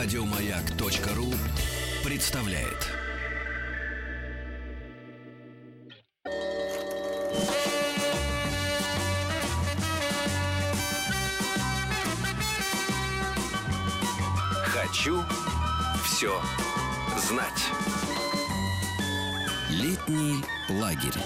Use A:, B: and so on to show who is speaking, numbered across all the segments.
A: Радиомаяк.ру представляет. Хочу все знать. Летний лагерь.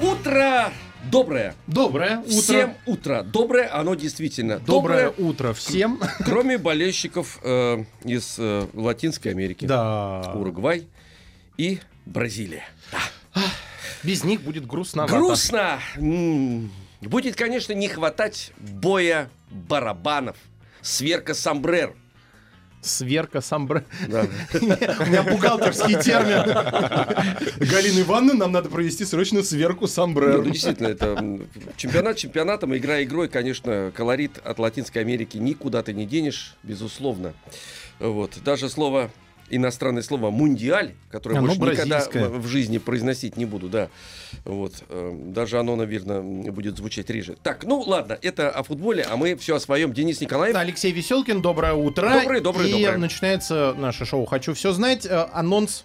B: Утро доброе.
C: Доброе утро.
B: Всем утро доброе, оно действительно
C: Доброе
B: доброе,
C: утро всем.
B: кроме болельщиков э, из э, Латинской Америки.
C: Да.
B: Уругвай и Бразилия.
C: Без них будет.
B: Грустно. М, Будет, конечно, не хватать боя барабанов. Сверка сомбрер.
C: Сверка самбре.
B: Да.
C: У меня бухгалтерский термин. Галина Ивановна, нам надо провести срочно сверку
B: Ну,
C: самбре.
B: действительно, это чемпионат чемпионатом, игра игрой, конечно, колорит от Латинской Америки никуда ты не денешь, безусловно. Вот. Даже слово иностранное слово «мундиаль», которое
C: Оно
B: больше никогда
C: бразильское.
B: в в жизни произносить не буду, да. Вот. э, Даже оно, наверное, будет звучать реже. Так, ну ладно, это о футболе, а мы все о своем. Денис Николаев.
C: Алексей Веселкин, доброе утро.
B: Доброе, доброе,
C: И
B: доброе.
C: начинается наше шоу «Хочу все знать». Э, Анонс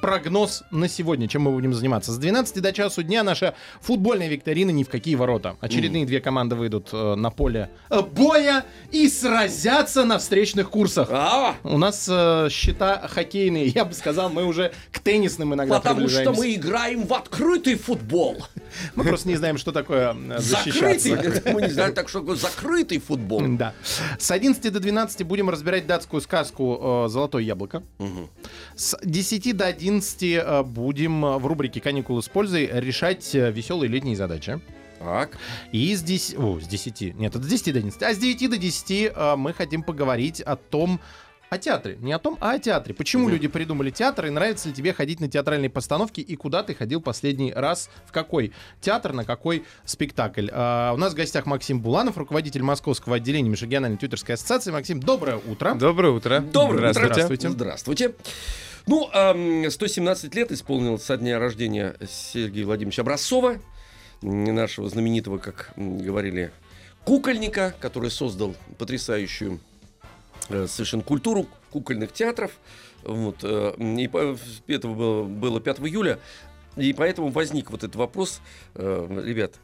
C: прогноз на сегодня, чем мы будем заниматься. С 12 до часу дня наша футбольная викторина ни в какие ворота. Очередные две команды выйдут э, на поле э, боя и сразятся на встречных курсах.
B: А,
C: У нас э, счета хоккейные, я бы сказал, мы уже к теннисным иногда
B: потому что мы играем в открытый футбол.
C: Мы просто не знаем, что такое э,
B: Закрытый.
C: защищаться.
B: Мы не знаем, так что закрытый футбол.
C: Да. С 11 до 12 будем разбирать датскую сказку э, «Золотое яблоко». С 10 до 11 э, будем в рубрике «Каникулы с пользой» решать э, веселые летние задачи.
B: Так.
C: И с 10... О, с 10. Нет, с 10 до 11. А с 9 до 10 э, мы хотим поговорить о том, о театре. Не о том, а о театре. Почему люди придумали театр, и нравится ли тебе ходить на театральные постановки, и куда ты ходил последний раз, в какой театр, на какой спектакль. А, у нас в гостях Максим Буланов, руководитель Московского отделения Межрегиональной тьютерской ассоциации. Максим, доброе утро.
D: Доброе утро.
B: Доброе утро.
D: Здравствуйте.
B: Здравствуйте. Ну, ам, 117 лет исполнилось со дня рождения Сергея Владимировича Образцова, нашего знаменитого, как говорили, кукольника, который создал потрясающую э, совершенно культуру кукольных театров. Вот, э, и это было, было 5 июля, и поэтому возник вот этот вопрос, э, ребят,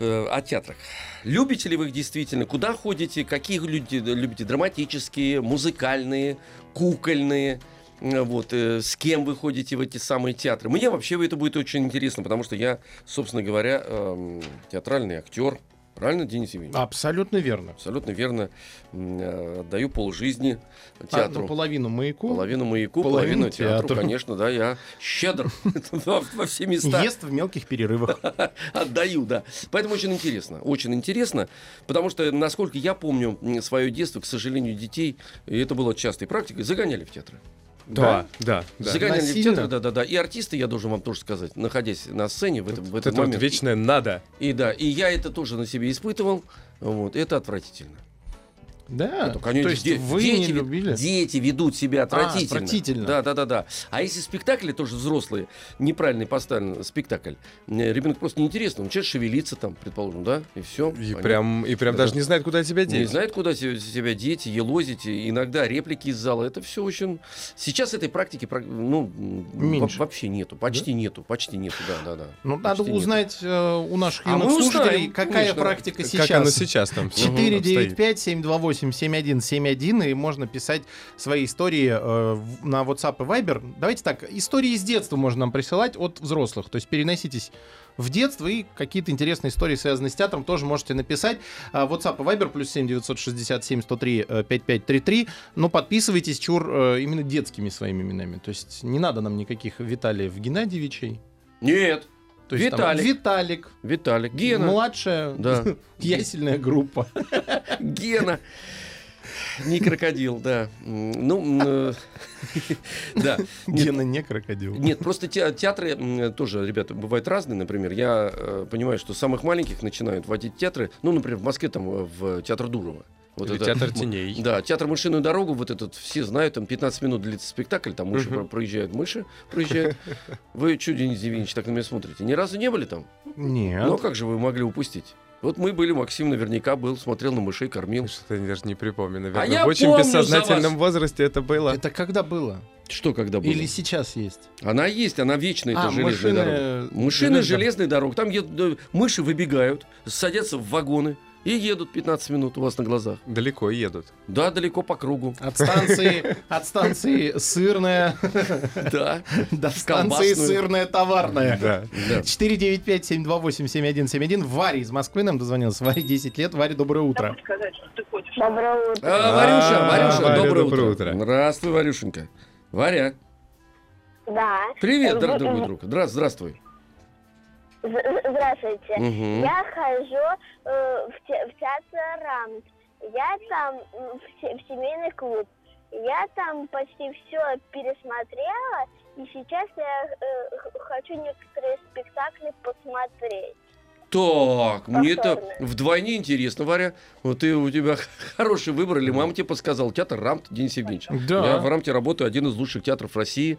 B: о театрах. Любите ли вы их действительно? Куда ходите? Какие люди любите? Драматические, музыкальные, кукольные? Э, Вот, э, с кем вы ходите в эти самые театры? Мне вообще это будет очень интересно, потому что я, собственно говоря, эм, театральный актер. Правильно, Денис Евгеньевич?
C: Абсолютно верно.
B: Абсолютно верно. Э, Отдаю полжизни
C: А,
B: театру.
C: ну, половину маяку.
B: Половину маяку,
C: половину
B: половину, театру,
C: театру.
B: конечно, да, я щедр во, все места
C: Ест в мелких перерывах.
B: отдаю, да. Поэтому очень интересно, очень интересно, потому что, насколько я помню свое детство, к сожалению, детей, и это было частой практикой, загоняли в театры.
D: Да, да, да.
B: В
C: Насильно?
B: театры, да, да, да. И артисты, я должен вам тоже сказать, находясь на сцене в этом, в
D: Вот
B: этот
D: это вот
B: момент.
D: вечное надо.
B: И да, и я это тоже на себе испытывал. Вот, это отвратительно.
C: Да.
B: Ну,
C: то есть
B: де-
C: вы
B: дети,
C: не любили?
B: Дети ведут себя а, отвратительно.
C: А, отвратительно.
B: Да, да, да, да. А если спектакли тоже взрослые, неправильный поставлен спектакль, э, ребенок просто неинтересно, он сейчас шевелится там, предположим, да, и все.
D: И понятно. прям, и прям
B: это...
D: даже не знает, куда тебя деть.
B: Не знает, куда тебя деть, елозить, иногда реплики из зала. Это все очень... Сейчас этой практики, ну,
C: Меньше.
B: вообще нету, почти да? нету, почти нету, да, да, да.
C: Ну, надо узнать э, у наших
B: а
C: слушателей,
B: узнаем,
C: какая
B: конечно,
C: практика сейчас.
D: Как она сейчас там. 495 728
C: 967 и можно писать свои истории э, на WhatsApp и Viber. Давайте так, истории из детства можно нам присылать от взрослых, то есть переноситесь в детство и какие-то интересные истории, связанные с театром, тоже можете написать. А, WhatsApp и Viber плюс 7 967 103 5533. Но подписывайтесь, чур, э, именно детскими своими именами. То есть не надо нам никаких Виталиев Геннадьевичей.
B: Нет,
C: то есть, там,
B: Виталик.
C: Виталик.
B: Виталик, Гена,
C: Младшая
B: Да.
C: ясельная группа.
B: Гена. Не крокодил, да. Ну, э, да.
C: Гена не крокодил.
B: Нет, просто те- театры тоже, ребята, бывают разные. Например, я э, понимаю, что самых маленьких начинают водить театры. Ну, например, в Москве там э, в театр Дурова. Вот
D: Или
B: это-
D: театр теней.
B: Да, театр «Мышиную дорогу», вот этот, все знают, там 15 минут длится спектакль, там мыши про- проезжают, мыши проезжают. Вы что, Денис Евгеньевич, так на меня смотрите? Ни разу не были там?
C: Нет.
B: Ну, а как же вы могли упустить? Вот мы были, Максим наверняка был, смотрел на мышей, кормил.
D: Что-то я даже не припомню, наверное.
B: А я
D: в очень
B: помню
D: бессознательном возрасте это было.
C: Это когда было?
B: Что когда было?
C: Или сейчас есть?
B: Она есть, она вечная, это
C: А,
B: железная
C: машины-
B: дорога. Машины железной дороги. Там едут, мыши выбегают, садятся в вагоны и едут 15 минут у вас на глазах.
D: Далеко едут.
B: Да, далеко по кругу.
C: От станции, от станции сырная
B: Да.
C: до станции сырная товарная.
D: Да.
B: да.
C: 495-728-7171. Варя из Москвы нам дозвонилась. Варе 10 лет. Варя, доброе утро.
E: Доброе утро.
B: А, Варюша,
D: А,
B: Варюша,
D: Варя,
B: доброе, утро. Здравствуй, Варюшенька. Варя,
E: Да.
B: привет, дор- дорогой
E: э,
B: друг. Здра- Здравствуй.
E: Здравствуйте.
B: Мгм.
E: Я хожу э, в, те- в театр Рамт. Я там в, се- в семейный клуб. Я там почти все пересмотрела, и сейчас я э, хочу некоторые спектакли посмотреть.
B: Так, мне это вдвойне интересно, Варя. Вот ты, у тебя хороший выбор, или мама тебе подсказала. Театр Рамт, Денис Евгеньевич.
C: Да.
B: Я в Рамте работаю, один из лучших театров России.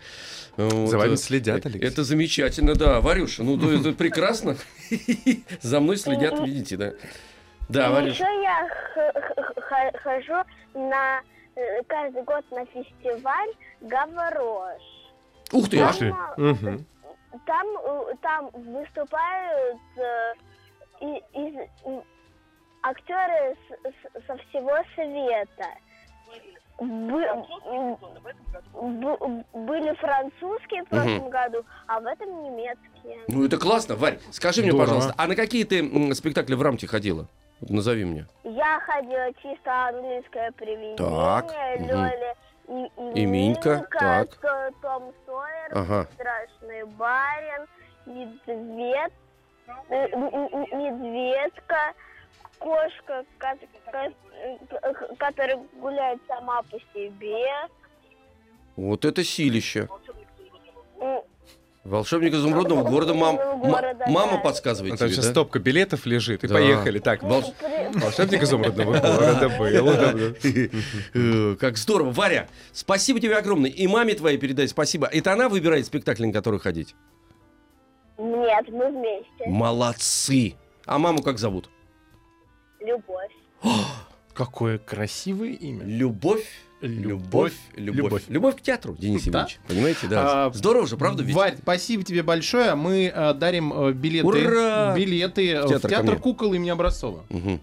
B: Вот,
D: За вами
B: э,
D: следят, Алексей.
B: Это замечательно, да. Варюша, ну то это прекрасно. За мной следят, видите, да. Да,
E: и
B: Варюша.
E: еще я хожу на э, каждый год на фестиваль Гаврош.
B: Ух ты,
D: Мгм.
E: Там, там выступают э, и- из, актеры с- с- со всего света. Бы- были французские в прошлом году, а в этом немецкие.
B: Ну это классно, Варь. Скажи мне,
C: Здорово.
B: пожалуйста, а на какие ты спектакли в Рамте ходила? Назови мне.
E: Я ходила чисто английское привидение,
B: Так.
E: Лёля и,
B: И Минька, так.
E: То- Том Сойер,
B: Ага.
E: страшный барин, медведь, э, медведка, кошка, ко- ко- э, которая гуляет сама по себе.
B: Вот это силище. Волшебник изумрудного города. Мам,
E: города,
B: мама
E: да.
B: подсказывает
D: там
B: тебе,
D: сейчас
B: да?
D: стопка билетов лежит, и
B: Да.
D: поехали. Так, волш- волшебник изумрудного города был.
B: Э, Как здорово. Варя, спасибо тебе огромное. И маме твоей передай спасибо. Это она выбирает спектакль, на который ходить?
E: Нет, мы вместе.
B: Молодцы. А маму как зовут?
E: Любовь.
C: Какое красивое имя.
B: Любовь. Любовь.
C: Любовь.
B: Любовь. Любовь к театру, Денис
C: Да.
B: Евгеньевич. Понимаете, да.
C: А,
B: Здорово же, правда ведь?
C: Варь, спасибо тебе большое. Мы э, дарим э, билеты,
B: Ура!
C: билеты э,
B: В
C: в
B: театр
C: театр,
B: ко мне.
C: кукол имени Образцова.
B: Мгм.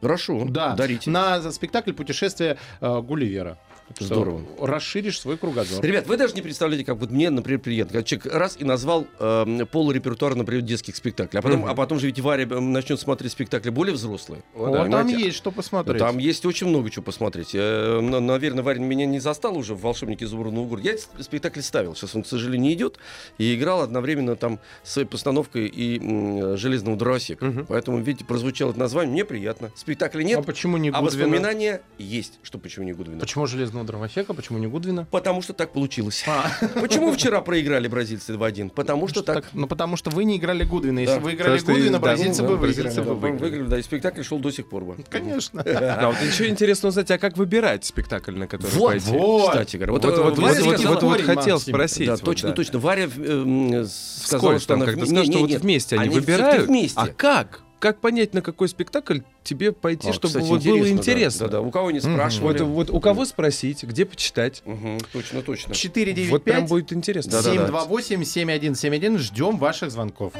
B: Хорошо.
C: Да,
B: Дарите.
C: на спектакль путешествие э, Гулливера. Так что
B: Здорово.
C: Расширишь свой кругозор.
B: Ребят, вы даже не представляете, как вот мне, например, приятно, когда человек раз и назвал э, пол репертуара, например, детских спектаклей, а потом,
D: Мгм.
B: а потом же ведь Варя э, начнет смотреть спектакли более взрослые.
C: Вот
B: Да,
C: там
B: понимаете?
C: есть что посмотреть.
B: Там есть очень много чего посмотреть. Э, на- Наверное, Варя меня не застал уже в «Волшебнике изумрудного города». Я спектакль ставил. Сейчас он, к сожалению, не идет. И играл одновременно там с своей постановкой и м, «Железного дровосека».
D: Мгм.
B: Поэтому, видите, прозвучало это название. Мне приятно. Спектакля
C: А
B: нет,
C: почему не
B: а
C: Гудвина?
B: воспоминания есть. Что почему не Гудвина?
C: Почему Железного Дровосека? Почему не Гудвина?
B: Потому что так получилось.
C: А,
B: Почему вчера проиграли бразильцы 2-1? Потому что так.
C: Ну, потому что вы не играли Гудвина. Если
B: Да,
C: вы играли
D: потому что и-
C: Гудвина,
D: да,
C: бразильцы
D: ну,
C: бы
D: да,
C: выиграли.
D: бразильцы бы выиграли.
B: Выиграли, да, и спектакль шел до сих пор бы.
C: Конечно.
D: Да, вот еще интересно узнать, а как выбирать спектакль, на который
B: Вот,
D: пойти?
C: вот.
B: Кстати говоря,
D: Вот,
B: вот,
D: вот,
B: э,
D: вот, вот,
B: сказала-
D: вот, вот
C: Максим.
D: хотел спросить.
B: Да,
D: вот,
B: точно,
D: да.
B: точно. Варя э, сказала, что
D: там,
B: она...
D: когда
B: в-
D: сказал,
B: не,
D: что вот вместе они, выбирают.
B: вместе.
D: А как? Как понять, на какой спектакль тебе пойти,
B: А,
D: чтобы
B: кстати,
D: вот было
B: да.
D: интересно?
B: Да, да, у кого не спрашивали.
D: Вот, вот у кого спросить, где почитать?
B: Мгм, Точно, точно.
C: 495
D: Вот прям будет интересно.
B: Да-да-да.
C: 728 7171. Ждем ваших звонков.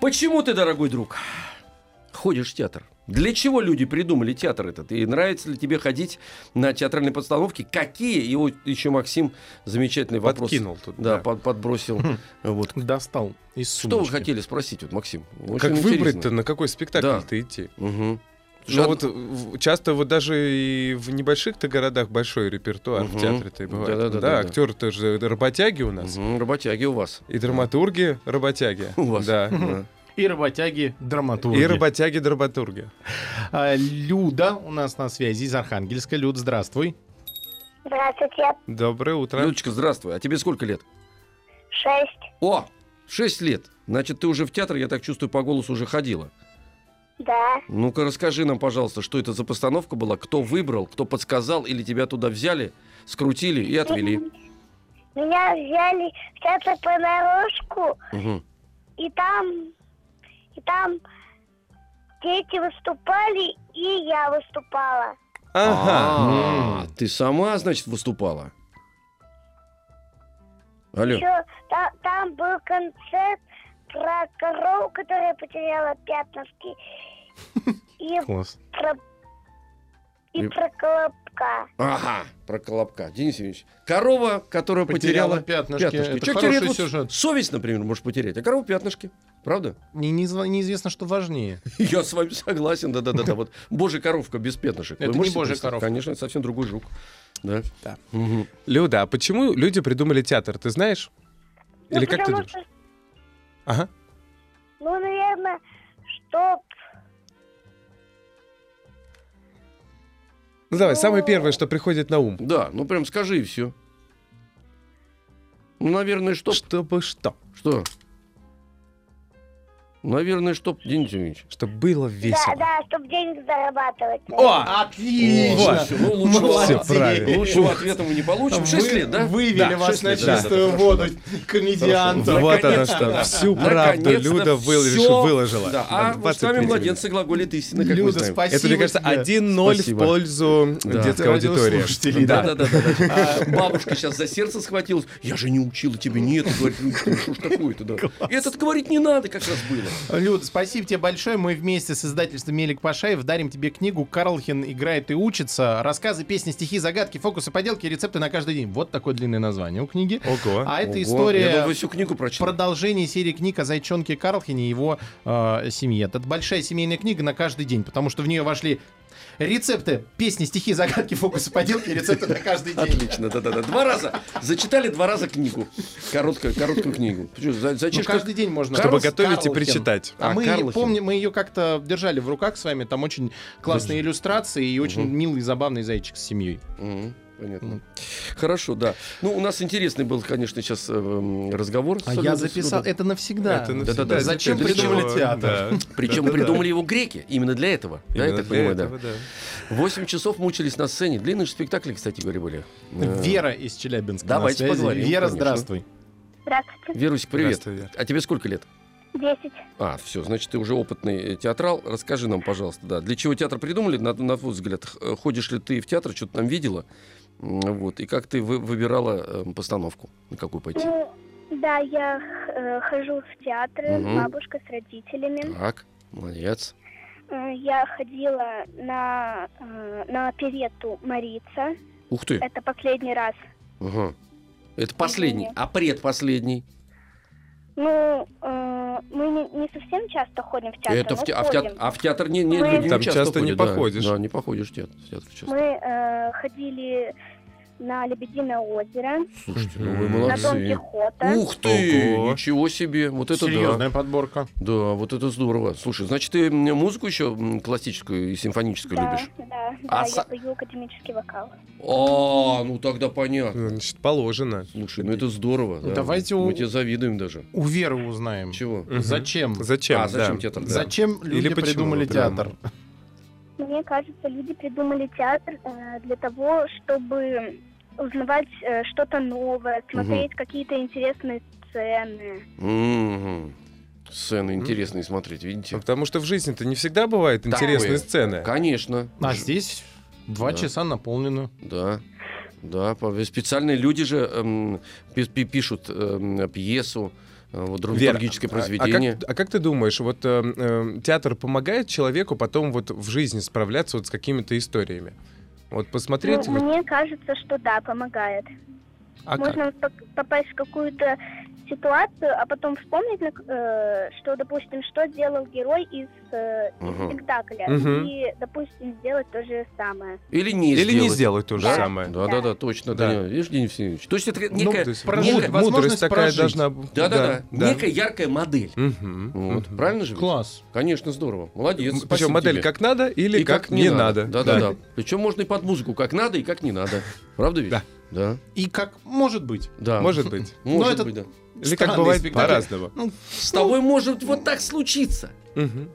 B: Почему ты, дорогой друг, ходишь в театр? Для чего люди придумали театр этот? И нравится ли тебе ходить на театральные постановки? Какие? И вот еще Максим замечательный вопрос.
D: Подкинул тут.
B: Да,
D: да.
B: под- подбросил. Вот.
C: Достал из
B: Что вы
C: сумочки.
B: хотели спросить, вот, Максим? Очень
D: Как выбрать-то, на какой спектакль-то идти?
B: Мгм.
D: Ну вот в- часто вот даже и в небольших-то городах большой репертуар в
B: Мгм.
D: театре-то и бывает.
B: Да-да-да-да-да.
D: Да, актеры-то же работяги у нас.
B: Мгм, Работяги у вас.
D: И драматурги работяги.
B: У вас.
D: Да.
B: Да.
C: И работяги, драматурги.
D: И работяги драматурги.
C: А, Люда у нас на связи из Архангельска. Люд, здравствуй.
E: Здравствуйте.
D: Доброе утро.
B: Людочка, здравствуй. А тебе сколько лет?
E: Шесть.
B: О, 6 лет. Значит, ты уже в театр, я так чувствую, по голосу уже ходила.
E: Да.
B: Ну-ка, расскажи нам, пожалуйста, что это за постановка была, кто выбрал, кто подсказал, или тебя туда взяли, скрутили и отвели.
E: Меня взяли в театр понарошку,
B: Мгм.
E: и там, и там дети выступали, и я выступала.
D: Ага.
B: А, ты сама, значит, выступала? Алло.
E: Еще та- там был концерт про корову, которая потеряла пятнышки, и
C: Класс.
E: про, и
B: И-
E: про колобка.
B: Ага, про Колобка. Денис Евгеньевич, корова, которая потеряла,
C: Потеряла пятнышки. Это
B: Чё
C: хороший
B: теряет? Вот
C: сюжет.
B: совесть, например, может потерять, а корова пятнышки. Правда?
C: Не- неизва- неизвестно, что важнее.
B: Я с вами согласен, да-да-да. Вот божья коровка без пятнышек.
C: Это не божья коровка.
B: Конечно, это совсем другой жук. Да.
D: Да.
B: Мгм.
D: Люда, а почему люди придумали театр, ты знаешь?
E: Ну,
D: Или как ты думаешь?
E: что,
D: Ага.
E: ну, наверное, чтоб
D: Ну давай, самое первое, что приходит на ум.
B: Да, ну прям скажи и все. Ну, наверное, что?
D: Чтобы что?
B: Что? Наверное, что, Денис Евгеньевич?
D: Чтобы было
E: Да,
D: весело.
E: да, чтобы денег зарабатывать.
D: О!
C: Отлично!
B: Ну, лучшего,
C: Молодец.
D: Всё правильно.
B: лучшего ответа мы не получим. Шесть лет, да?
C: Вывели
B: Да,
C: вас на
B: лет, да, да,
C: чистую
B: да,
C: воду,
B: хорошо,
C: комедиантов.
D: Вот оно
B: Наконец-то,
D: что,
B: да.
D: всю правду Люда выложила.
B: Да, а вот с
D: 25
B: вами
D: минут.
B: младенцы глаголит истины, как
C: Люда, спасибо
D: Это, мне кажется,
C: тебе.
D: 1-0 в пользу
B: Да.
D: детской аудитории.
B: Да,
C: да.
B: да, да, да. да. Бабушка сейчас за сердце схватилась. Я же не учила тебе нет. Говорит, ну что ж такое-то, да. И этот говорить не надо, как раз было.
C: Люд, спасибо тебе большое. Мы вместе с издательством Мелик Пашаев дарим тебе книгу «Карлхин играет и учится». Рассказы, песни, стихи, загадки, фокусы, поделки, рецепты на каждый день. Вот такое длинное название у книги.
D: Ого.
C: А это
B: Ого. Я
C: история
B: думал, вы всю книгу
C: продолжение серии книг о зайчонке Карлхине и его э, семье. Это большая семейная книга на каждый день, потому что в нее вошли рецепты, песни, стихи, загадки, фокусы, поделки, рецепты на каждый день.
B: Отлично, да-да-да. Два раза. Зачитали два раза книгу. Короткую, короткую книгу. Почему? За-
C: Ну,
B: Зачем?
C: каждый день можно.
D: Чтобы
B: Карлс
D: готовить и причитать.
C: А,
B: А,
C: мы
B: Карлхин.
C: помним, мы ее как-то держали в руках с вами. Там очень классные иллюстрации и очень милый, забавный зайчик с семьей.
B: Понятно. Хорошо, да. Ну, у нас интересный был, конечно, сейчас эм, разговор.
C: А я записал
B: с Людой.
C: это навсегда.
D: Это
B: Да-да-да.
D: навсегда.
C: Зачем
D: Для
C: придумали
D: чего?
C: театр?
D: Да.
B: Причем
D: Да-да-да.
B: придумали его греки именно для этого. да, я
D: Именно
B: так понимаю, да.
D: этого, да.
B: Восемь часов мучились на сцене. Длинные же спектакли, кстати говоря, были. Э,
C: Вера из Челябинска.
B: Давайте
C: на связи.
B: поговорим,
C: Вера,
B: конечно.
C: здравствуй.
E: Здравствуйте.
B: Верусик, привет.
D: Здравствуй, Вер.
B: А тебе сколько лет?
E: Десять.
B: А, все, значит, ты уже опытный э, театрал. Расскажи нам, пожалуйста, да, для чего театр придумали, на, на твой взгляд? Ходишь ли ты в театр, что-то там видела? Вот, и как ты вы- выбирала э, постановку, на какую пойти?
E: Ну, да, я э, хожу в театры
B: Мгм.
E: с бабушкой, с родителями.
B: Так, молодец.
E: Э, Я ходила на, э, на оперетту «Марица».
B: Ух ты,
E: Это последний раз.
B: ага. Это последний, а предпоследний?
E: Ну, э, мы не, не совсем часто ходим в театр,
B: Это в те- а, в театр, а в театр не, не,
E: Мы-
B: люди не
D: Там
B: часто,
D: часто не
B: ходят, да.
D: походишь.
B: Да, не походишь в театр, в театр часто.
E: Мы э, ходили на Лебединое озеро,
B: Слушайте, ну вы
E: на Дон
B: молодцы.
E: Кихота.
B: Ух ты,
D: Ого.
B: ничего себе, вот это да.
C: Серьезная подборка.
B: Да, вот это здорово. Слушай, значит, ты м, музыку еще м, классическую и симфоническую
E: да,
B: любишь?
E: да,
B: А
E: да,
B: са-
E: я пою академический вокал.
B: А, ну тогда понятно.
D: Значит, положено.
B: Слушай, ну это здорово. Да.
C: давайте у-
B: Мы тебе завидуем даже.
C: У Веры узнаем.
B: Чего?
D: Мгм.
C: Зачем?
D: Зачем?
B: а, зачем
D: да.
B: театр? да.
C: Зачем люди
D: почему,
C: придумали
D: прямо.
C: театр?
E: Мне кажется, люди придумали театр э, для того, чтобы узнавать э, что-то новое, смотреть какие-то интересные сцены.
B: Мгм. Сцены интересные смотреть,
D: Ну,
B: видите?
D: Потому что в жизни-то не всегда бывают
B: Такое.
D: интересные сцены.
B: Конечно.
C: А
B: Ж-
C: здесь два
B: Да.
C: часа наполнены.
B: Да. Да, специальные люди же эм, пи- пи- пишут эм, пьесу, э, вот,
D: Вера,
B: драматургическое
D: а- а как-
B: произведение.
D: А, как, ты думаешь, вот э, э, театр помогает человеку потом вот в жизни справляться вот с какими-то историями? Вот посмотреть,
E: Ну,
D: вот,
E: мне кажется, что да, помогает.
D: а как?
E: Можно по- попасть в какую-то ситуацию, а потом вспомнить, э, что, допустим, что делал герой из, э, из спектакля.
D: Мгм.
E: И, допустим, сделать то же самое.
B: Или не
D: Или
B: сделать.
D: не сделать то же
E: Да.
D: самое.
B: Да, да, да, точно, да.
D: Да.
B: Видишь, Денис Евгеньевич? То есть это
D: Ну,
B: некая,
D: то есть
C: прожить, возможность
D: мудрость такая
C: прожить.
D: должна...
B: да, да, да,
D: да.
B: некая яркая модель.
D: Мгм,
B: Вот,
D: мгм.
B: правильно же?
C: Класс.
B: Конечно, здорово. Молодец.
D: Причем
B: спасибо
D: модель
B: тебе.
D: как надо или
B: и
D: как, не надо.
B: Да, да, да. Причем можно и под музыку как надо и как не надо. Правда ведь?
D: Да.
B: Да.
C: И как может быть.
B: Да.
D: Может быть.
B: Может быть, да.
D: Или как бывает по-разному.
C: Ну,
B: С тобой может вот так случиться.
D: Мгм.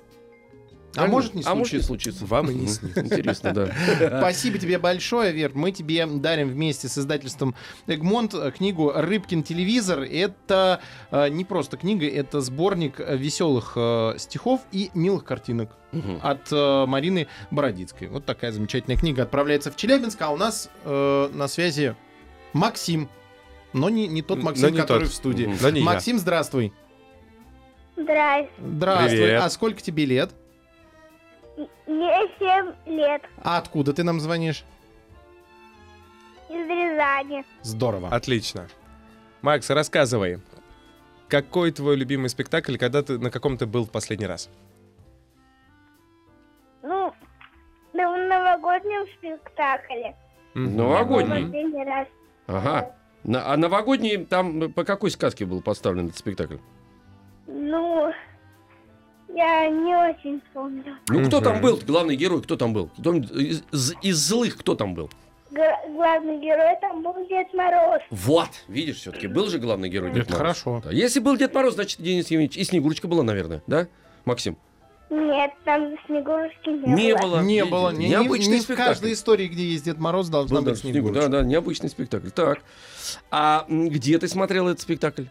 B: Правильно?
C: может не
B: А может не
C: случиться.
B: случиться.
D: Вам и не снится.
B: Интересно, да.
C: Спасибо тебе большое, Вер. Мы тебе дарим вместе с издательством Эгмонт книгу «Рыбкин телевизор». Это э, не просто книга, это сборник веселых э, стихов и милых картинок от э, Марины Бородицкой. Вот такая замечательная книга отправляется в Челябинск, а у нас на связи Максим. Но не, не тот
D: Но
C: Максим,
D: не
C: который
D: тот.
C: в студии.
D: Но не я.
C: Максим, здравствуй.
E: Здрасте.
C: Здравствуй.
D: Привет.
C: А сколько тебе лет?
E: Мне 7 лет.
C: А откуда ты нам звонишь?
E: Из Рязани.
C: Здорово.
D: Отлично. Макс, рассказывай. Какой твой любимый спектакль, когда ты на каком ты был в последний раз?
E: Ну, на новогоднем спектакле.
B: Новогодний.
E: Последний раз.
B: Ага. На- а новогодний там по какой сказке был поставлен этот спектакль?
E: Ну, я не очень помню.
B: Ну, кто там был? Главный герой, кто там был? Кто- из, из- из злых кто там был?
E: Г- главный герой там был Дед Мороз.
B: Вот, видишь, все-таки был же главный герой Дед
C: Это
B: Мороз.
C: хорошо.
B: Да, Если был Дед Мороз, значит Денис Евгеньевич и Снегурочка была, наверное, да, Максим?
E: Нет, там Снегурочки не,
B: Не
E: было.
B: было.
C: Не было. Не,
B: Необычный
C: не в
B: спектакль.
C: каждой истории, где есть Дед Мороз, должна
B: Был, да,
C: быть
B: Снегур-
C: Снегурочка.
B: Да, да, необычный спектакль. Так. А где ты смотрел этот спектакль?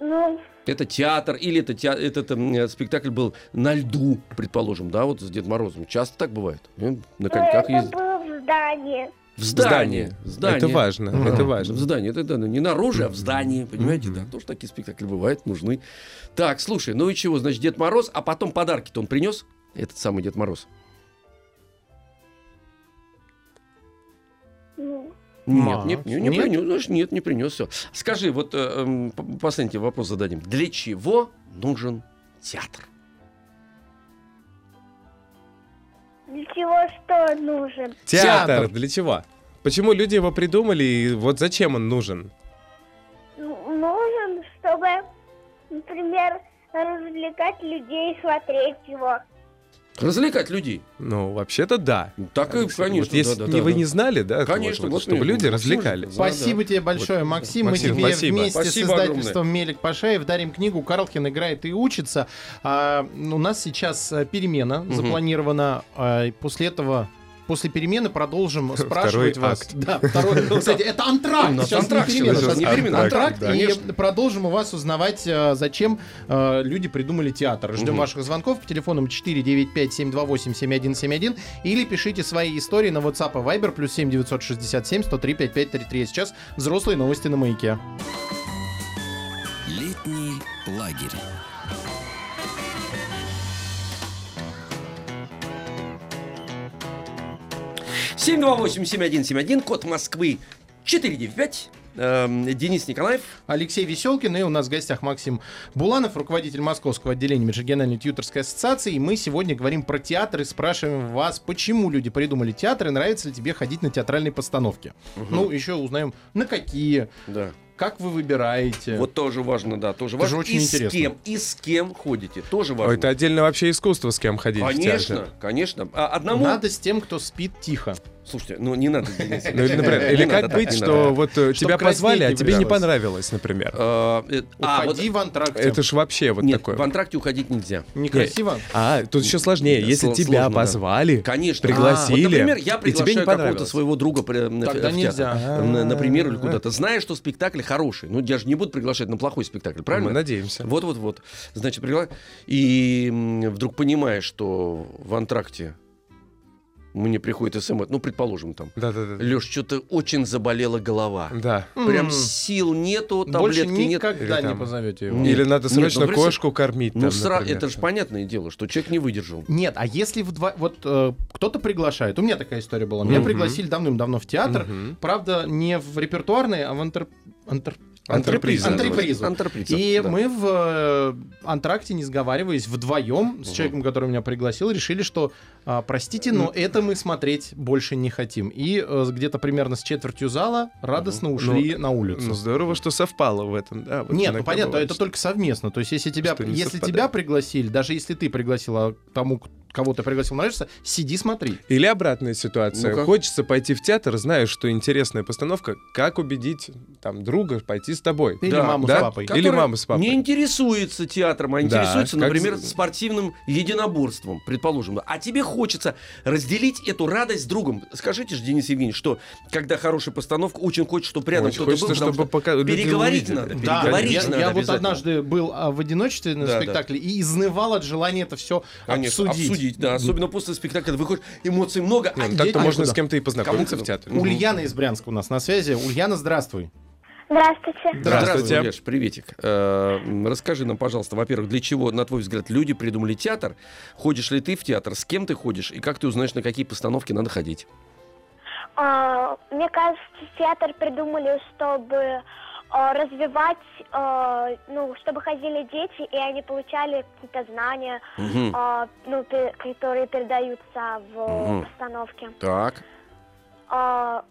E: Ну,
B: Это театр или это теа- этот м, э, спектакль был на льду, предположим, да, вот с Дед Морозом. Часто так бывает. На коньках
E: это
B: ездят.
E: было в здании.
B: В здании. В здании.
D: Это важно,
C: Мгм.
D: это
B: В
D: важно.
B: здании. Это да, ну, не наружу, а в здании. Понимаете,
D: Мгм.
B: да. Тоже такие спектакли бывают, нужны. Так, слушай, ну и чего, значит, Дед Мороз, а потом подарки-то он принес? Этот самый Дед Мороз.
E: Ну,
B: Нет,
C: Макс,
B: не, не, не
C: нет?
B: принес, знаешь, нет, не принес все. Скажи, вот э, эм, последний тебе вопрос зададим. Для чего нужен театр?
E: Для чего что нужен?
D: Театр,
C: Театр.
D: для чего? Почему люди его придумали и вот зачем он нужен?
E: Ну, Нужен, чтобы, например, развлекать людей, смотреть его.
B: Развлекать людей.
D: Ну, вообще-то да.
B: Так и, конечно,
D: вот если
B: да, да,
D: не,
B: да,
D: вы
B: да.
D: не знали, да,
B: Конечно,
D: вот,
B: вот
D: чтобы люди
B: ну,
D: развлекались.
B: Да,
C: Спасибо тебе большое,
D: Вот.
C: Максим.
D: Максим,
C: Мы тебе
D: спасибо.
C: вместе
B: Спасибо
C: с издательством Мелик Пашаев дарим книгу «Карлкин играет и учится». А, у нас сейчас э, перемена
B: Мгм.
C: запланирована. а, после этого... После перемены продолжим спрашивать вас. Да, второй. Кстати, это антракт.
B: У нас
C: Сейчас
B: антракт
C: не перемена,
B: сейчас,
C: сейчас
B: не перемена,
C: антракт. И
B: конечно.
C: продолжим у вас узнавать, э, зачем э, люди придумали театр. Ждем ваших звонков по телефонам 495-728-7171 или пишите свои истории на WhatsApp и Viber плюс 7 967 103 5533. Сейчас взрослые новости на маяке.
A: Летний лагерь.
B: Семь два восемь семь один семь один, код Москвы 495. Эм, Денис Николаев.
C: Алексей Веселкин и у нас в гостях Максим Буланов, руководитель Московского отделения Межрегиональной тьюторской ассоциации. И мы сегодня говорим про театр и спрашиваем вас, почему люди придумали театр и нравится ли тебе ходить на театральные постановки. Ну, еще узнаем, на какие,
B: Да.
C: как вы выбираете.
B: Вот тоже важно, да, тоже
C: Это же
B: важно.
C: очень
B: и
C: интересно.
B: с кем, и с кем ходите, тоже важно.
D: Это отдельно вообще искусство, с кем ходить
B: Конечно, конечно. А одному...
C: Надо с тем, кто спит тихо.
B: Слушайте, ну не надо. Денис.
D: Ну, или, например, или как быть, что вот э, тебя позвали, а тебе не понравилось, например.
B: А, э, а, вот-
C: Уходи в антракте.
D: Это ж вообще вот
B: Нет,
D: такое.
B: в антракте уходить нельзя.
C: Некрасиво.
D: А, тут еще сложнее. Если тебя
B: сложно, да.
D: позвали,
B: Конечно.
D: пригласили,
B: Вот, например, я
D: и тебе
B: приглашаю
D: не
B: какого-то своего друга при- на-
C: Тогда
B: в
C: нельзя.
B: театр. На- Например, или куда-то. Зная, что спектакль хороший. Ну, я же не буду приглашать на плохой спектакль, правильно?
D: Мы надеемся.
B: Вот-вот-вот. Значит, пригла... И м, вдруг понимаешь, что в антракте мне приходит смс, ну, предположим, там,
D: Да-да-да.
B: Леш, что-то очень заболела голова.
D: Да.
B: Прям
C: М.
B: сил нету,
C: Больше
B: таблетки нет.
C: никогда
D: Или
C: не
D: там-
C: позовете его.
B: Нет,
D: Или надо
B: нет,
D: срочно
B: ну, представь-
D: кошку кормить.
B: Ну,
D: там,
B: сра-
D: например.
B: это же понятное дело, что человек не выдержал.
C: Нет, а если вдво... вот э, кто-то приглашает, у меня такая история была, меня
D: Мгм.
C: пригласили давным-давно в театр,
D: Мгм.
C: правда не в репертуарный, а в антр... антр...
D: Антреприза
C: Антрепризу.
B: Антреприза.
C: И
B: да.
C: мы в э, антракте, не сговариваясь, вдвоем с
B: Мгм.
C: человеком, который меня пригласил, решили, что а, простите, но это мы смотреть больше не хотим. И э, где-то примерно с четвертью зала радостно ушли на улицу.
D: Ну, здорово, что совпало в этом, да. вот
C: Нет, ну понятно,
D: бывает,
C: это
D: что-
C: только совместно. То есть, если тебя, если
D: совпадает.
C: тебя пригласили, даже если ты пригласил, а тому, кого ты пригласил, нравится, сиди, смотри.
D: Или обратная ситуация.
B: Ну-ка.
D: Хочется пойти в театр, знаешь, что интересная постановка. Как убедить там друга пойти с тобой.
C: Или
B: Да,
C: маму
D: да?
C: с папой.
D: Как- Или мама с папой.
B: Не интересуется театром, а
D: Да,
B: интересуется,
D: как
B: например,
D: з-
B: спортивным единоборством, предположим. А тебе хочется разделить эту радость с другом. Скажите же, Денис Евгеньевич, что когда хорошая постановка, очень хочется, чтобы рядом
D: Очень
B: кто-то
D: хочется,
B: был,
D: чтобы
B: что
D: пока
B: переговорить надо,
C: Да,
B: переговорить
C: я,
B: надо
C: я вот однажды был а, в одиночестве на
B: Да, да.
C: спектакле и изнывал от желания это все
B: Конечно,
C: обсудить.
B: да. Особенно после спектакля, когда выходишь, эмоций много, а
D: Не, ну
B: где-
D: Так-то
C: а
D: можно
C: куда?
D: с кем-то и познакомиться в театре.
C: Ульяна из Брянска у нас на связи. Ульяна, здравствуй.
E: Здравствуйте.
D: Здравствуйте.
B: Ульяш, приветик. Э, Расскажи нам, пожалуйста, во-первых, для чего, на твой взгляд, люди придумали театр? Ходишь ли ты в театр? С кем ты ходишь? И как ты узнаешь, на какие постановки надо ходить?
E: А, Мне кажется, театр придумали, чтобы а, развивать, а, ну, чтобы ходили дети, и они получали какие-то знания, а, ну, которые передаются в
B: Мгм.
E: постановке.
B: Так.
E: А,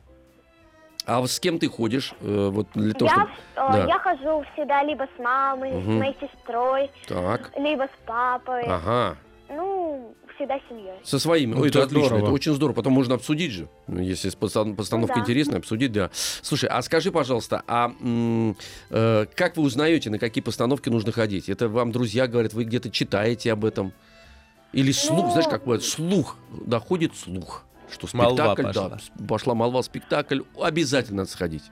B: А с кем ты ходишь? э, вот для того,
E: Я,
B: чтобы...
E: а,
B: да.
E: я хожу всегда либо с мамой,
B: Мгм.
E: с моей сестрой,
B: Так.
E: либо с папой.
B: Ага.
E: Ну, всегда с семьей.
B: Со своими.
C: Ну,
B: Ой, это
C: это
B: отлично.
C: здорово.
B: Это очень здорово. Потом можно обсудить же. Ну, Если постан- постановка
E: Ну да.
B: интересная, обсудить, да. Слушай, а скажи, пожалуйста, а э, как вы узнаете, на какие постановки нужно ходить? Это вам друзья говорят, вы где-то читаете об этом? Или слух,
E: Ну,
B: знаешь, как бывает, слух, доходит слух, что
D: Молва
B: спектакль, да,
D: пошла.
B: с- пошла молва, спектакль, обязательно надо сходить.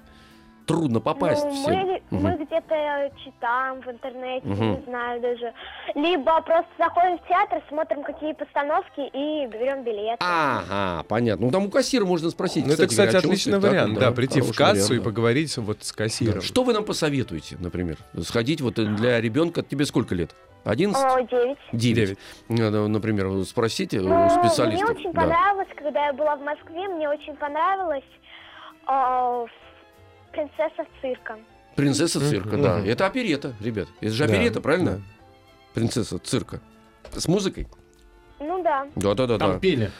B: Трудно попасть
E: ну,
B: всем.
E: мы,
B: Мгм.
E: мы где-то читаем в интернете,
B: Мгм.
E: не знаю даже. Либо просто заходим в театр, смотрим, какие постановки и берем билет.
B: Ага, понятно. Ну, там у кассира можно спросить.
D: Ну, это, кстати,
B: говоря,
D: отличный вариант, да, прийти в кассу
B: вариант,
D: и
B: да.
D: поговорить вот с
B: Да.
D: кассиром.
B: Что вы нам посоветуете, например? Сходить вот для ребенка, тебе сколько лет? 11?
E: О, девять.
B: 9. Например, спросите у
E: Ну,
B: специалистов.
E: мне очень
B: Да.
E: понравилось, когда я была в Москве, мне очень понравилось о, принцесса цирка.
B: Принцесса цирка, да. Это оперета, ребят. Это же
D: Да,
B: оперета, правильно? Принцесса цирка. С музыкой?
E: Ну да.
B: Да, да, да,
C: Там
B: да.
C: пели.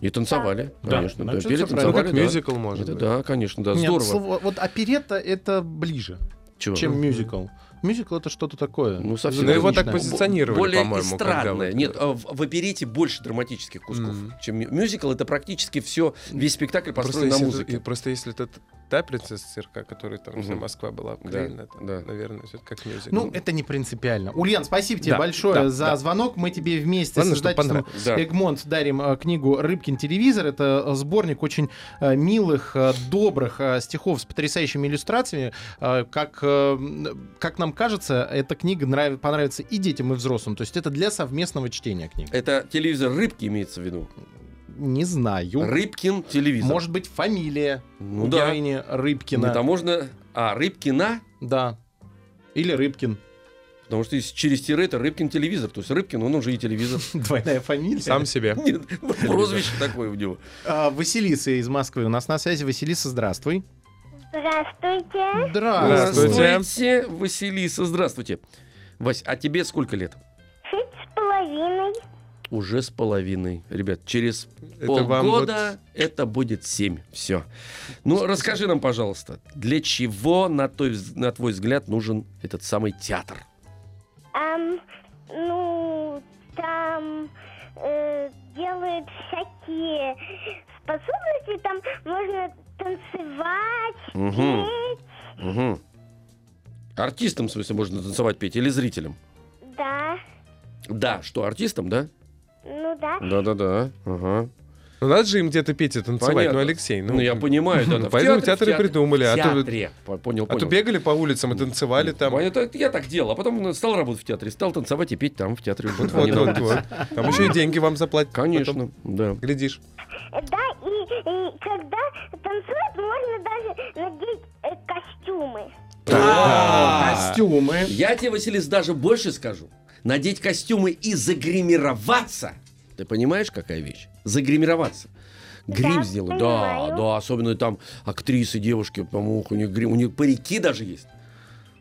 B: И танцевали,
C: Да.
B: конечно. Да,
C: Значит,
B: пели,
C: всё правильно.
D: Ну,
B: танцевали,
D: как
B: да.
D: мюзикл, может
B: Это
D: быть.
B: да, конечно, да.
C: Нет,
B: Здорово.
C: слово- вот оперетта это ближе,
B: Чего?
C: чем мюзикл. Мюзикл это что-то такое.
B: Ну, совсем
D: Но его
C: заграничное.
D: так позиционировали,
B: более
D: по-моему, когда
B: эстрадное.
D: вот-
B: Нет, а в, в оперете больше драматических кусков,
D: Мгм.
B: чем мю- мюзикл. Это практически все, весь спектакль
D: Просто
B: построен на
D: если,
B: музыке.
D: это- и просто если это та принцесса цирка, которая там вся
B: Мгм.
D: Москва была
B: Да,
D: обклеена, то,
B: да.
D: наверное, это как мюзикл.
C: Ну, это не принципиально. Ульян, спасибо тебе
D: Да,
C: большое
D: да,
C: за
D: да.
C: звонок. Мы тебе вместе
D: Главное,
C: с издательством.
B: Да.
C: Эгмонт дарим э, книгу «Рыбкин телевизор». Это э, сборник очень э, милых, э, добрых э, стихов с потрясающими иллюстрациями. Э, Как, э, как нам кажется, эта книга нрав- понравится и детям, и взрослым. То есть это для совместного чтения книг.
B: Это телевизор рыбки имеется в виду.
C: Не знаю.
B: Рыбкин телевизор.
C: Может быть, фамилия
B: Ну
C: у
B: да.
C: героини Рыбкина.
B: Это можно... А, Рыбкина,
C: Да. Или Рыбкин.
B: потому что если через тире это Рыбкин телевизор. То есть Рыбкин, он уже и телевизор.
C: Двойная фамилия.
D: Сам себе.
B: Нет, прозвище такое у него.
C: А, Василиса из Москвы. У нас на связи Василиса. Здравствуй.
E: Здравствуйте.
D: Здравствуйте.
B: Здравствуйте, Василиса, здравствуйте. Вась, а тебе сколько лет?
E: Шесть с половиной.
B: Уже с половиной. Ребят, через
D: Это вам
B: полгода это будет семь. Все. Ну, расскажи нам, пожалуйста, для чего, на, той, на твой взгляд, нужен этот самый театр?
E: Ам, ну, там э, делают всякие способности, там можно танцевать,
B: Мгм.
E: петь,
B: Угу. Артистам, в смысле, можно танцевать, петь или зрителям?
E: да,
B: Да, что, артистам, да?
E: Ну да.
B: Да-да-да. Ага.
D: Ну, надо же им где-то петь и танцевать.
B: Понятно.
D: Ну, Алексей, ну...
B: Ну, я понимаю, да. да. В
D: Поэтому
B: театре, в
D: театры
B: театре.
D: придумали,
B: В
D: а то-
B: театре. По- Понял,
D: А
B: понял.
D: то бегали по улицам и танцевали там.
B: Понятно, я так делал, а потом стал работать в театре, стал танцевать и петь там, в театре. Вот,
D: Вот, вот, вот. Там еще и деньги вам заплатят.
B: Конечно,
D: потом.
B: да.
D: Глядишь.
E: Да, и, и когда танцуют, можно даже надеть э, костюмы.
B: Да.
C: Костюмы.
B: Я тебе, Василис, даже больше скажу. Надеть костюмы и загримироваться. Ты понимаешь, какая вещь? Загримироваться. Грим
E: Да,
B: сделать. Да,
E: понимаю.
B: да, особенно там актрисы, девушки, по-моему, у них грим, у них парики даже есть.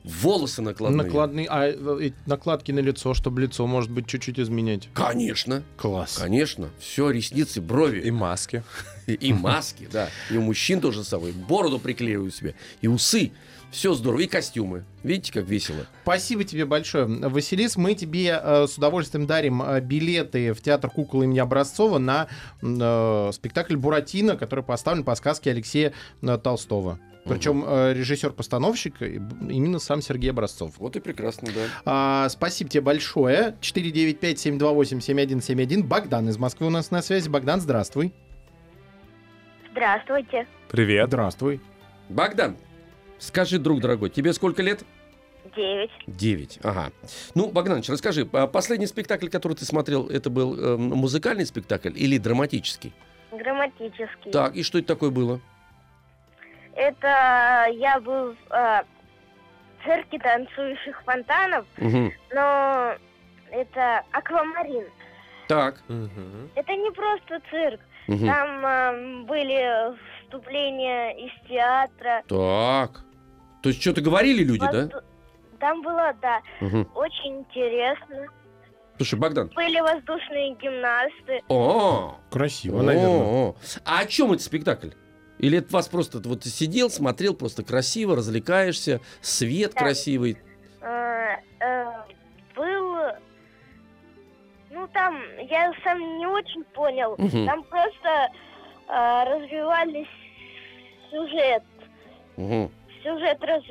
B: Волосы накладные.
C: Накладные, а э, накладки на лицо, чтобы лицо, может быть, чуть-чуть изменять.
B: Конечно,
C: Класс.
B: конечно. Все, ресницы, брови.
D: И маски.
B: И, и маски, да. И у мужчин тоже самое. Бороду приклеиваю себе. И усы. Все здорово. И костюмы. Видите, как весело.
C: Спасибо тебе большое. Василис, мы тебе э, с удовольствием дарим э, билеты в театр кукол имени Образцова на э, спектакль «Буратино», который поставлен по сказке Алексея э, Толстого. Причем э, режиссер-постановщик э, б- именно сам Сергей Образцов.
B: Вот и прекрасно, да.
C: А, спасибо тебе большое. 495-728-7171. Богдан из Москвы у нас на связи. Богдан, здравствуй.
E: Здравствуйте.
D: Привет.
C: Здравствуй.
B: Богдан, скажи, друг дорогой, тебе сколько лет?
E: Девять.
B: Девять. Ага. Ну, Богданович, расскажи, а последний спектакль, который ты смотрел, это был эм, музыкальный спектакль или драматический?
E: Грамматический.
B: Так, и что это такое было?
E: Это я был в э, цирке танцующих фонтанов,
B: Мгм.
E: но это аквамарин.
B: Так.
D: Мгм.
E: Это не просто цирк.
B: Мгм.
E: Там эм, были вступления из театра.
B: Так. То есть что-то говорили люди, да?
E: Возду- Там было, да,
B: Мгм.
E: очень интересно.
B: Слушай, Богдан.
E: Были воздушные гимнасты.
B: О,
C: Красиво, наверное.
B: а о чем этот спектакль? Или это вас просто вот ты сидел, смотрел, просто красиво, развлекаешься, свет
E: Да.
B: красивый.
E: Э, э, был... Ну, там, я сам не очень понял.
B: Мгм.
E: Там просто э, развивались сюжет.
B: Мгм.
E: Сюжет раз-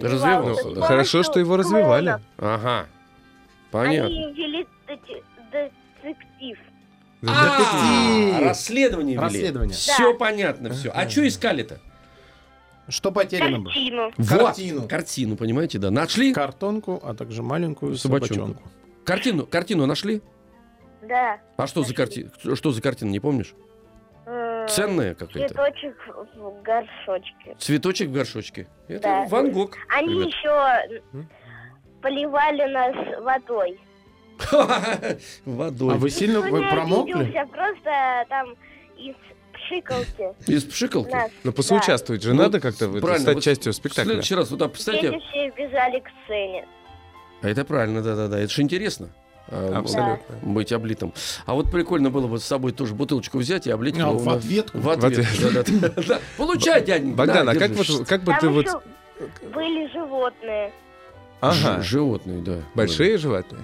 B: Развивался,
E: с
B: да.
D: Хорошо, что его развивали.
B: Ага. Понятно.
E: Они вели детектив.
B: А,
C: Детектив.
B: расследование вели.
C: Расследование.
B: Все понятно, все. А что искали-то?
C: Что потеряно было?
E: Картину.
C: Картину.
B: Вот, картину, понимаете, да. Нашли?
C: Картонку, а также маленькую
B: Собачонку.
C: собачонку.
B: Картину, картину нашли?
E: Да.
B: А что за картина? Что за картина, не помнишь?
E: Э,
B: Ценная какая-то?
E: Цветочек в горшочке.
B: Цветочек в горшочке. Это
E: Да.
B: Ван Гог.
E: Они
B: ребят.
E: еще поливали нас водой.
B: Водой.
C: А вы сильно
E: Ну,
C: вы промокли?
E: просто там из пшикалки
B: Из пшикалки?
E: нас.
D: Ну, поучаствовать же
B: Ну,
D: надо как-то в
B: Правильно.
D: стать
B: вот
D: частью
B: В
D: спектакля.
B: следующий раз, вот, а,
E: Дети
B: представьте,
E: все бежали к сцене.
B: а это правильно, да-да-да, это же интересно. А,
D: Абсолютно.
B: Быть облитым. А вот прикольно было бы с собой тоже бутылочку взять и облить
C: А,
B: его
C: в ответку.
B: В ответ. Получай, дяденька.
D: Богдан,
B: да,
D: а как бы ты вот...
E: были животные.
D: Ага,
B: Животные, да.
D: большие животные?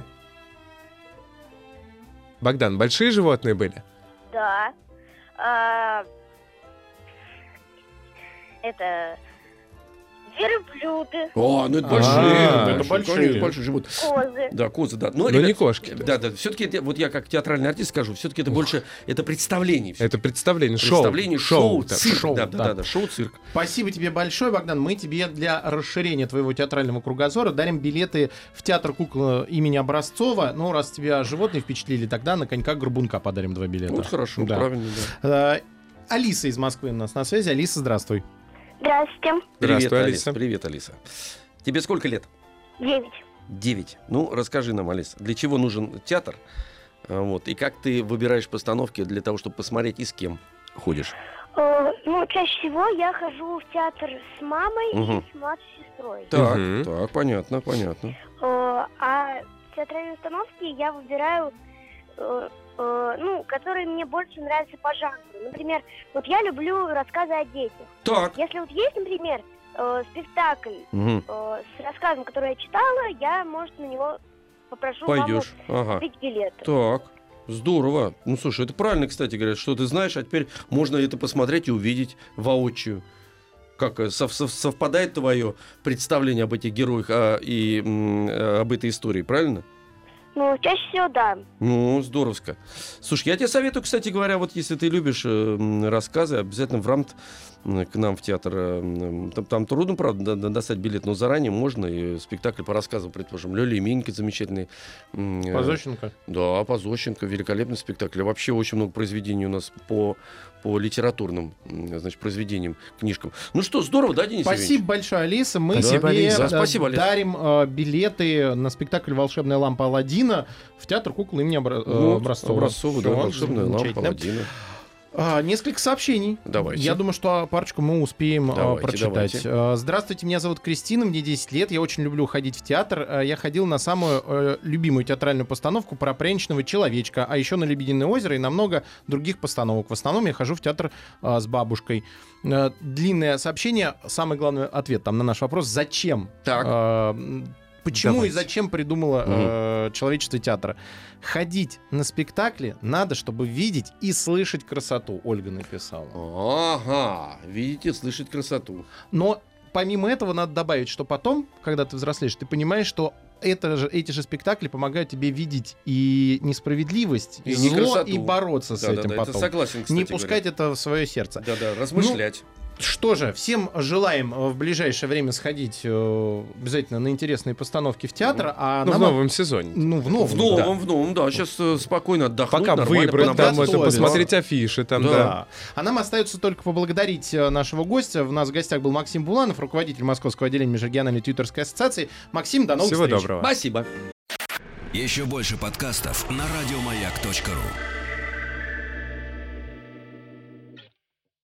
D: Богдан, большие животные были?
E: Да. А, это верблюды,
B: О, ну это
C: А,
B: большие.
C: это
B: большие,
C: большие.
B: конечно, большие живут.
E: козы.
B: Да, козы, да. Но,
D: Но
B: ребят,
D: не кошки.
B: Да, да. Все-таки, вот я как театральный артист скажу, все-таки это больше, это представление. всё-таки.
D: Это представление, шоу.
B: Представление, шоу,
D: так.
B: цирк.
C: шоу,
B: да,
C: да.
B: да, да, да, шоу-цирк.
C: Спасибо тебе большое, Богдан. Мы тебе для расширения твоего театрального кругозора дарим билеты в театр кукла имени Образцова. Ну, раз тебя животные впечатлили, тогда на конька Горбунка подарим два билета.
B: Вот хорошо,
C: Да.
B: правильно, да.
C: Э, Алиса из Москвы у нас на связи. Алиса, здравствуй.
E: Здравствуйте.
B: Привет,
D: Здравствуй,
B: Алиса.
D: Алиса.
B: Привет, Алиса. Тебе сколько лет?
E: Девять.
B: Девять. Ну, расскажи нам, Алиса, для чего нужен театр? А, Вот, и как ты выбираешь постановки для того, чтобы посмотреть и с кем ходишь?
E: Э, ну, чаще всего я хожу в театр с мамой
B: Мгм.
E: и с младшей сестрой.
B: Так,
D: Мгм.
B: так, понятно, понятно.
E: Э, а театральные установки я выбираю, э, э, ну, которые мне больше нравятся по жанру. Например, вот я люблю рассказы о детях.
B: Так.
E: Если вот есть, например, э, спектакль
B: Мгм.
E: э, с рассказом, который я читала, я, может, на него попрошу
B: Пойдешь.
E: маму
B: Ага.
E: купить билеты.
B: Так. Здорово. Ну, слушай, это правильно, кстати, говорят, что ты знаешь, а теперь можно это посмотреть и увидеть воочию. Как э, сов- сов- совпадает твое представление об этих героях а, и м, э, об этой истории, правильно?
E: Ну, чаще всего, да.
B: Ну, здоровско. Слушай, я тебе советую, кстати говоря, вот если ты любишь э, рассказы, обязательно в рамт к нам в театр. э, м, Там, там трудно, правда, до- до- достать билет, но заранее можно. И спектакль по рассказам, предположим, Лёля и Минька замечательный. э,
C: Позощенко.
B: Да, Позощенко, великолепный спектакль. И Вообще очень много произведений у нас по, по литературным значит, произведениям, книжкам. Ну что, здорово, да, Денис
C: Спасибо
B: Евгеньевич?
C: большое, Алиса. Мы
B: Спасибо,
C: тебе
B: Алиса.
C: э,
B: Спасибо, Алиса.
C: дарим э, билеты на спектакль «Волшебная лампа Аладдина» в театр кукол имени Обра- э, Образцова.
B: Образцова, да, волшебная лампа
C: замечательно. А, несколько сообщений.
B: Давайте.
C: Я думаю, что парочку мы успеем а,
B: Давайте,
C: прочитать.
B: давайте.
C: А, Здравствуйте, меня зовут Кристина, мне 10 лет, я очень люблю ходить в театр. А, Я ходил на самую э, любимую театральную постановку про пряничного человечка, а еще на «Лебединое озеро» и на много других постановок. В основном я хожу в театр а, с бабушкой. Длинное сообщение, самый главный ответ там на наш вопрос «Зачем?»
B: Так.
C: Почему
D: Давайте.
C: и зачем придумало э, человечество театра? Ходить на спектакли надо, чтобы видеть и слышать красоту, Ольга написала.
B: Ага, видите, слышать красоту.
C: Но помимо этого надо добавить, что потом, когда ты взрослеешь, ты понимаешь, что это же, эти же спектакли помогают тебе видеть и несправедливость,
B: И
C: и зло,
B: некрасоту.
C: и бороться с этим
B: Да-да-да, это
C: потом.
B: согласен, кстати
C: Не пускать это в свое сердце.
B: говоря. Да-да, размышлять.
C: Что же, всем желаем э, в ближайшее время сходить э, обязательно на интересные постановки в театр, а
D: Ну, в
C: нам-
D: новом сезоне.
C: Ну, в новом.
B: в
C: да.
B: новом, в новом, да. Сейчас спокойно отдохнуть,
D: Пока выбрать, там это, посмотреть афиши, там,
B: Да.
D: да.
C: Да. А нам остается только поблагодарить э, нашего гостя. У нас в гостях был Максим Буланов, руководитель Московского отделения Межрегиональной тьюторской ассоциации. Максим, до новых
D: Всего
C: встреч.
D: доброго.
B: Спасибо.
A: Еще больше подкастов на радиомаяк.ру.